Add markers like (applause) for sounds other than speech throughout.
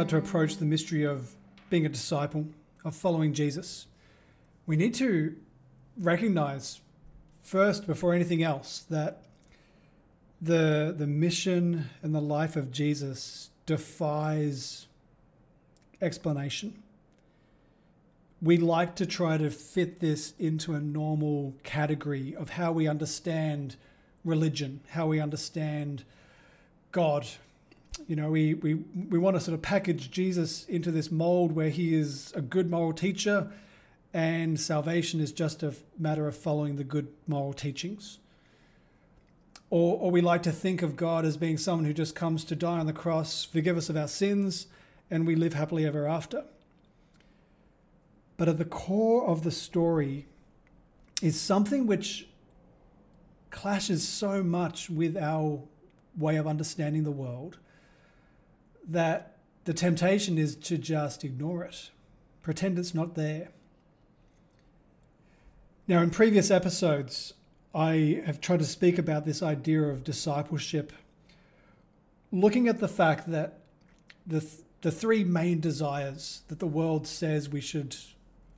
start to approach the mystery of being a disciple, of following Jesus, we need to recognize first, before anything else, that the, the mission and the life of Jesus defies explanation. We like to try to fit this into a normal category of how we understand religion, how we understand God. You know, we, we, we want to sort of package Jesus into this mold where he is a good moral teacher and salvation is just a matter of following the good moral teachings. Or, or we like to think of God as being someone who just comes to die on the cross, forgive us of our sins, and we live happily ever after. But at the core of the story is something which clashes so much with our way of understanding the world that the temptation is to just ignore it, pretend it's not there. Now, in previous episodes, I have tried to speak about this idea of discipleship, looking at the fact that the, the three main desires that the world says we should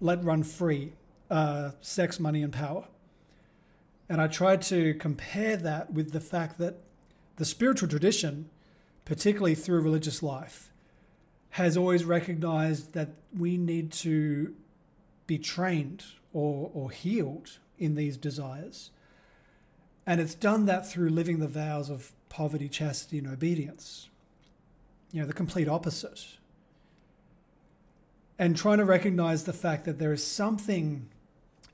let run free are sex, money, and power. And I tried to compare that with the fact that the spiritual tradition, particularly through religious life, has always recognized that we need to be trained or, or healed in these desires. And it's done that through living the vows of poverty, chastity, and obedience. You know, the complete opposite. And trying to recognize the fact that there is something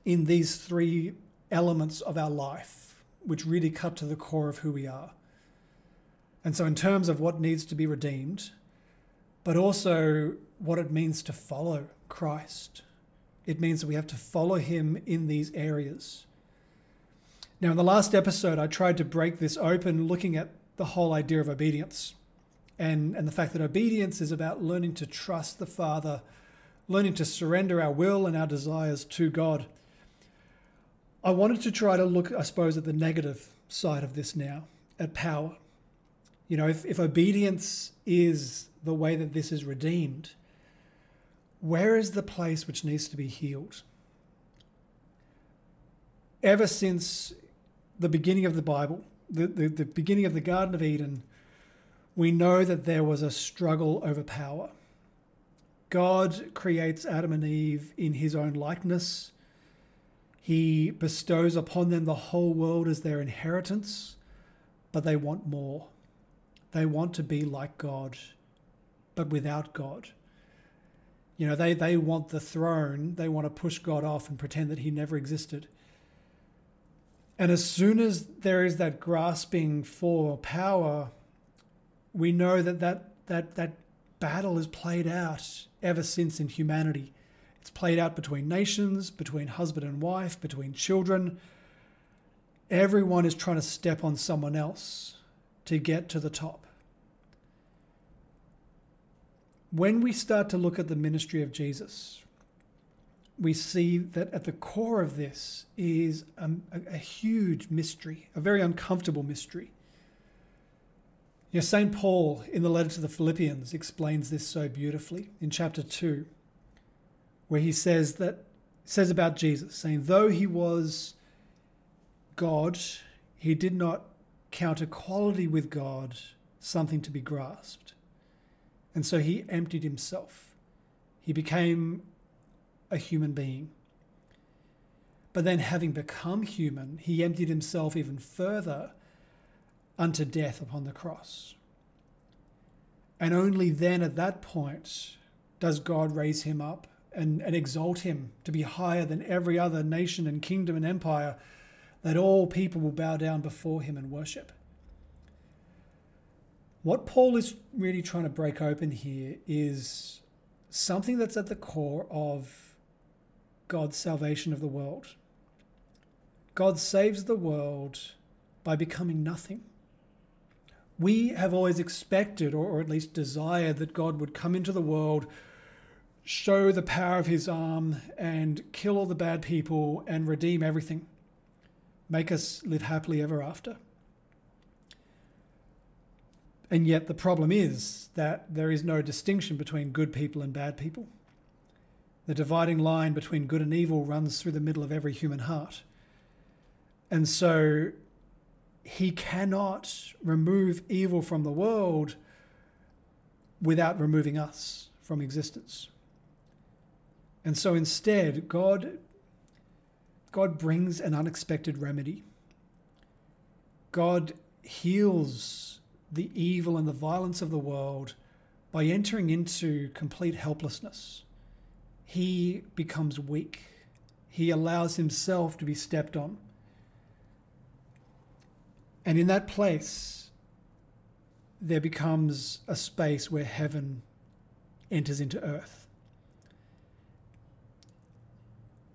in these three elements of our life which really cut to the core of who we are. And so, in terms of what needs to be redeemed, but also what it means to follow Christ, it means that we have to follow him in these areas. Now, in the last episode, I tried to break this open, looking at the whole idea of obedience and, and the fact that obedience is about learning to trust the Father, learning to surrender our will and our desires to God. I wanted to try to look, I suppose, at the negative side of this now, at power. You know, if, if obedience is the way that this is redeemed, where is the place which needs to be healed? Ever since the beginning of the Bible, the, the, the beginning of the Garden of Eden, we know that there was a struggle over power. God creates Adam and Eve in his own likeness he bestows upon them the whole world as their inheritance, but they want more. They want to be like God, but without God. You know, they, they want the throne, they want to push God off and pretend that he never existed. And as soon as there is that grasping for power, we know that that, that, that battle is played out ever since in humanity. It's played out between nations, between husband and wife, between children. Everyone is trying to step on someone else to get to the top. When we start to look at the ministry of Jesus, we see that at the core of this is a, a, huge mystery, a very uncomfortable mystery. You know, St. Paul in the letter to the Philippians explains this so beautifully in chapter 2 where he says that says about Jesus, saying, though he was God, he did not count equality with God something to be grasped. And so he emptied himself. He became a human being. But then, having become human, he emptied himself even further unto death upon the cross. And only then, at that point, does God raise him up and, and exalt him to be higher than every other nation and kingdom and empire, that all people will bow down before him and worship. What Paul is really trying to break open here is something that's at the core of God's salvation of the world. God saves the world by becoming nothing. We have always expected, or, at least desired, that God would come into the world show the power of his arm and kill all the bad people and redeem everything. Make us live happily ever after. And yet, the problem is that there is no distinction between good people and bad people. The dividing line between good and evil runs through the middle of every human heart. And so, he cannot remove evil from the world without removing us from existence. And so instead, God, God brings an unexpected remedy. God heals the evil and the violence of the world by entering into complete helplessness. He becomes weak. He allows himself to be stepped on. And in that place, there becomes a space where heaven enters into earth.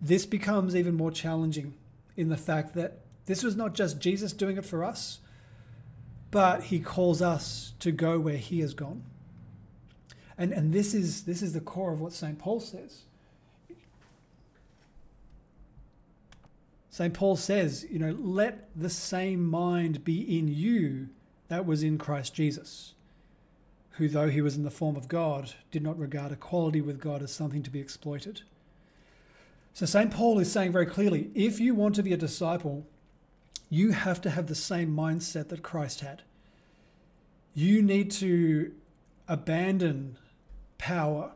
This becomes even more challenging in the fact that this was not just Jesus doing it for us, but he calls us to go where he has gone. And, and this, is, this is the core of what St. Paul says. St. Paul says, you know, let the same mind be in you that was in Christ Jesus, who, though he was in the form of God, did not regard equality with God as something to be exploited. So, St. Paul is saying very clearly if you want to be a disciple, you have to have the same mindset that Christ had. You need to abandon power,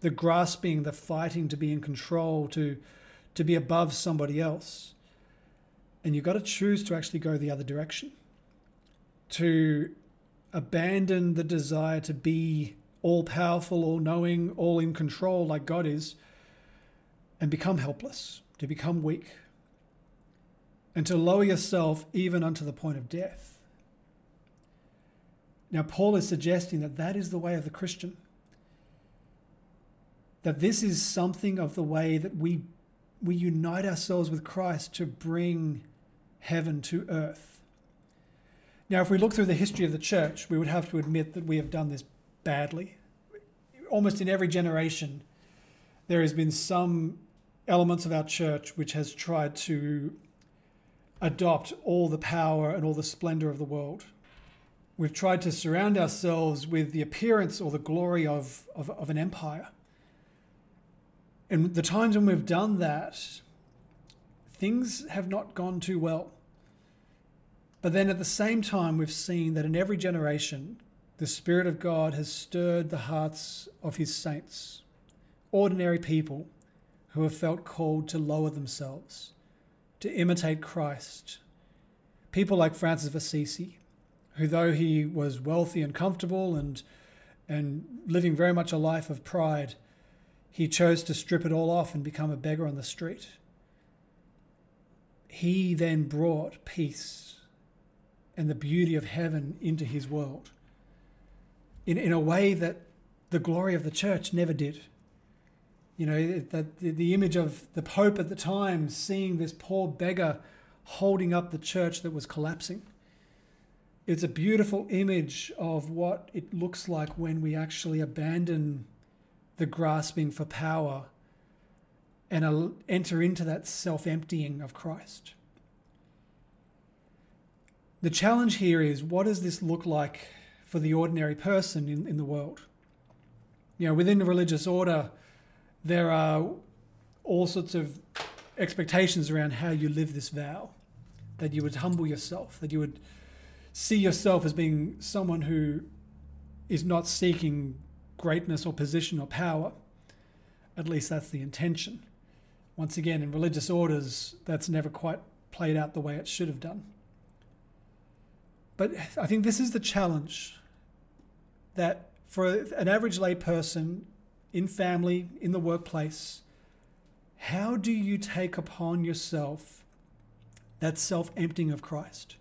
the grasping, the fighting to be in control, to to be above somebody else. And you've got to choose to actually go the other direction, to abandon the desire to be all powerful, all knowing, all in control like God is, and become helpless, to become weak, and to lower yourself even unto the point of death. Now, Paul is suggesting that that is the way of the Christian. That this is something of the way that we we unite ourselves with Christ to bring heaven to earth. Now, if we look through the history of the church, we would have to admit that we have done this badly. Almost in every generation, there has been some elements of our church which has tried to adopt all the power and all the splendor of the world. We've tried to surround ourselves with the appearance or the glory of, of, of an empire. And the times when we've done that, things have not gone too well. But then at the same time, we've seen that in every generation, the Spirit of God has stirred the hearts of His saints, ordinary people who have felt called to lower themselves, to imitate Christ. People like Francis of Assisi, who, though he was wealthy and comfortable and, and living very much a life of pride, he chose to strip it all off and become a beggar on the street. He then brought peace and the beauty of heaven into his world in, in a way that the glory of the church never did. You know, that the, image of the Pope at the time seeing this poor beggar holding up the church that was collapsing. It's a beautiful image of what it looks like when we actually abandon the grasping for power and enter into that self emptying of Christ. The challenge here is what does this look like for the ordinary person in, in the world? You know, within the religious order, there are all sorts of expectations around how you live this vow that you would humble yourself, that you would see yourself as being someone who is not seeking greatness or position or power. At least that's the intention. Once again, in religious orders, that's never quite played out the way it should have done. But I think this is the challenge that for an average lay person in family, in the workplace, how do you take upon yourself that self emptying of Christ?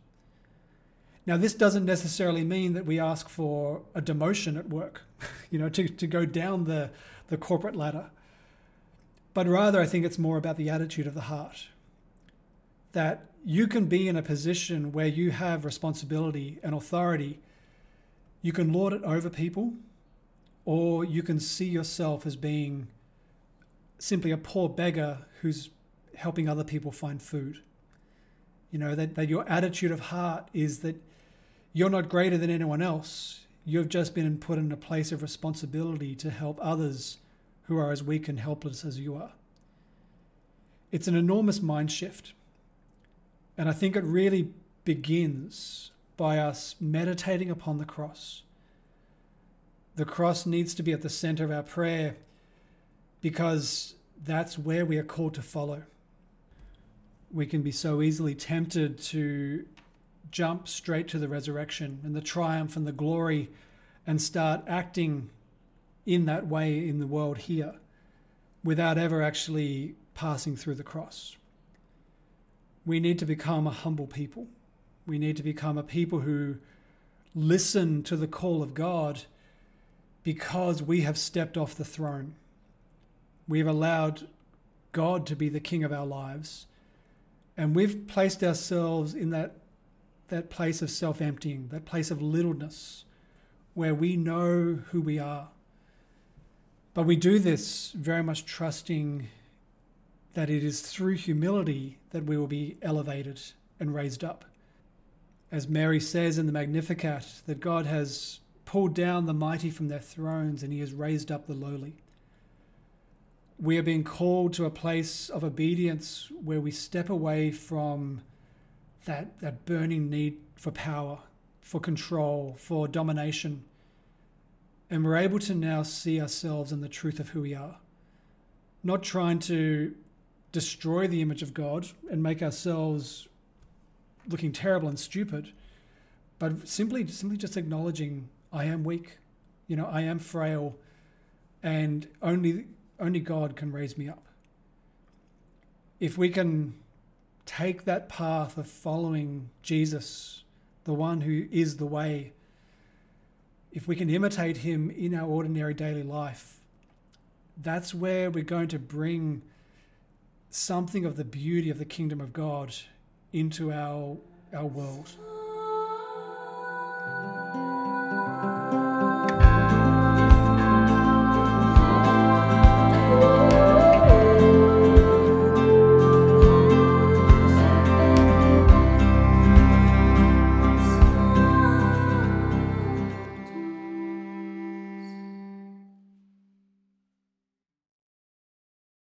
Now, this doesn't necessarily mean that we ask for a demotion at work, (laughs) you know, to, to go down the, the corporate ladder. But rather, I think it's more about the attitude of the heart. That you can be in a position where you have responsibility and authority. You can lord it over people, or you can see yourself as being simply a poor beggar who's helping other people find food. You know, that, that your attitude of heart is that You're not greater than anyone else. You've just been put in a place of responsibility to help others who are as weak and helpless as you are. It's an enormous mind shift. And I think it really begins by us meditating upon the cross. The cross needs to be at the center of our prayer because that's where we are called to follow. We can be so easily tempted to jump straight to the resurrection and the triumph and the glory and start acting in that way in the world here without ever actually passing through the cross. We need to become a humble people. We need to become a people who listen to the call of God because we have stepped off the throne. We've allowed God to be the king of our lives. And we've placed ourselves in that, that place of self emptying, that place of littleness, where we know who we are. But we do this very much trusting that it is through humility that we will be elevated and raised up. As Mary says in the Magnificat, that God has pulled down the mighty from their thrones and he has raised up the lowly. We are being called to a place of obedience where we step away from that, that burning need for power, for control, for domination. And we're able to now see ourselves in the truth of who we are. Not trying to destroy the image of God and make ourselves looking terrible and stupid, but simply simply just acknowledging I am weak, you know, I am frail, and only only God can raise me up. If we can take that path of following Jesus, the one who is the way, if we can imitate him in our ordinary daily life, that's where we're going to bring something of the beauty of the kingdom of God into our our world.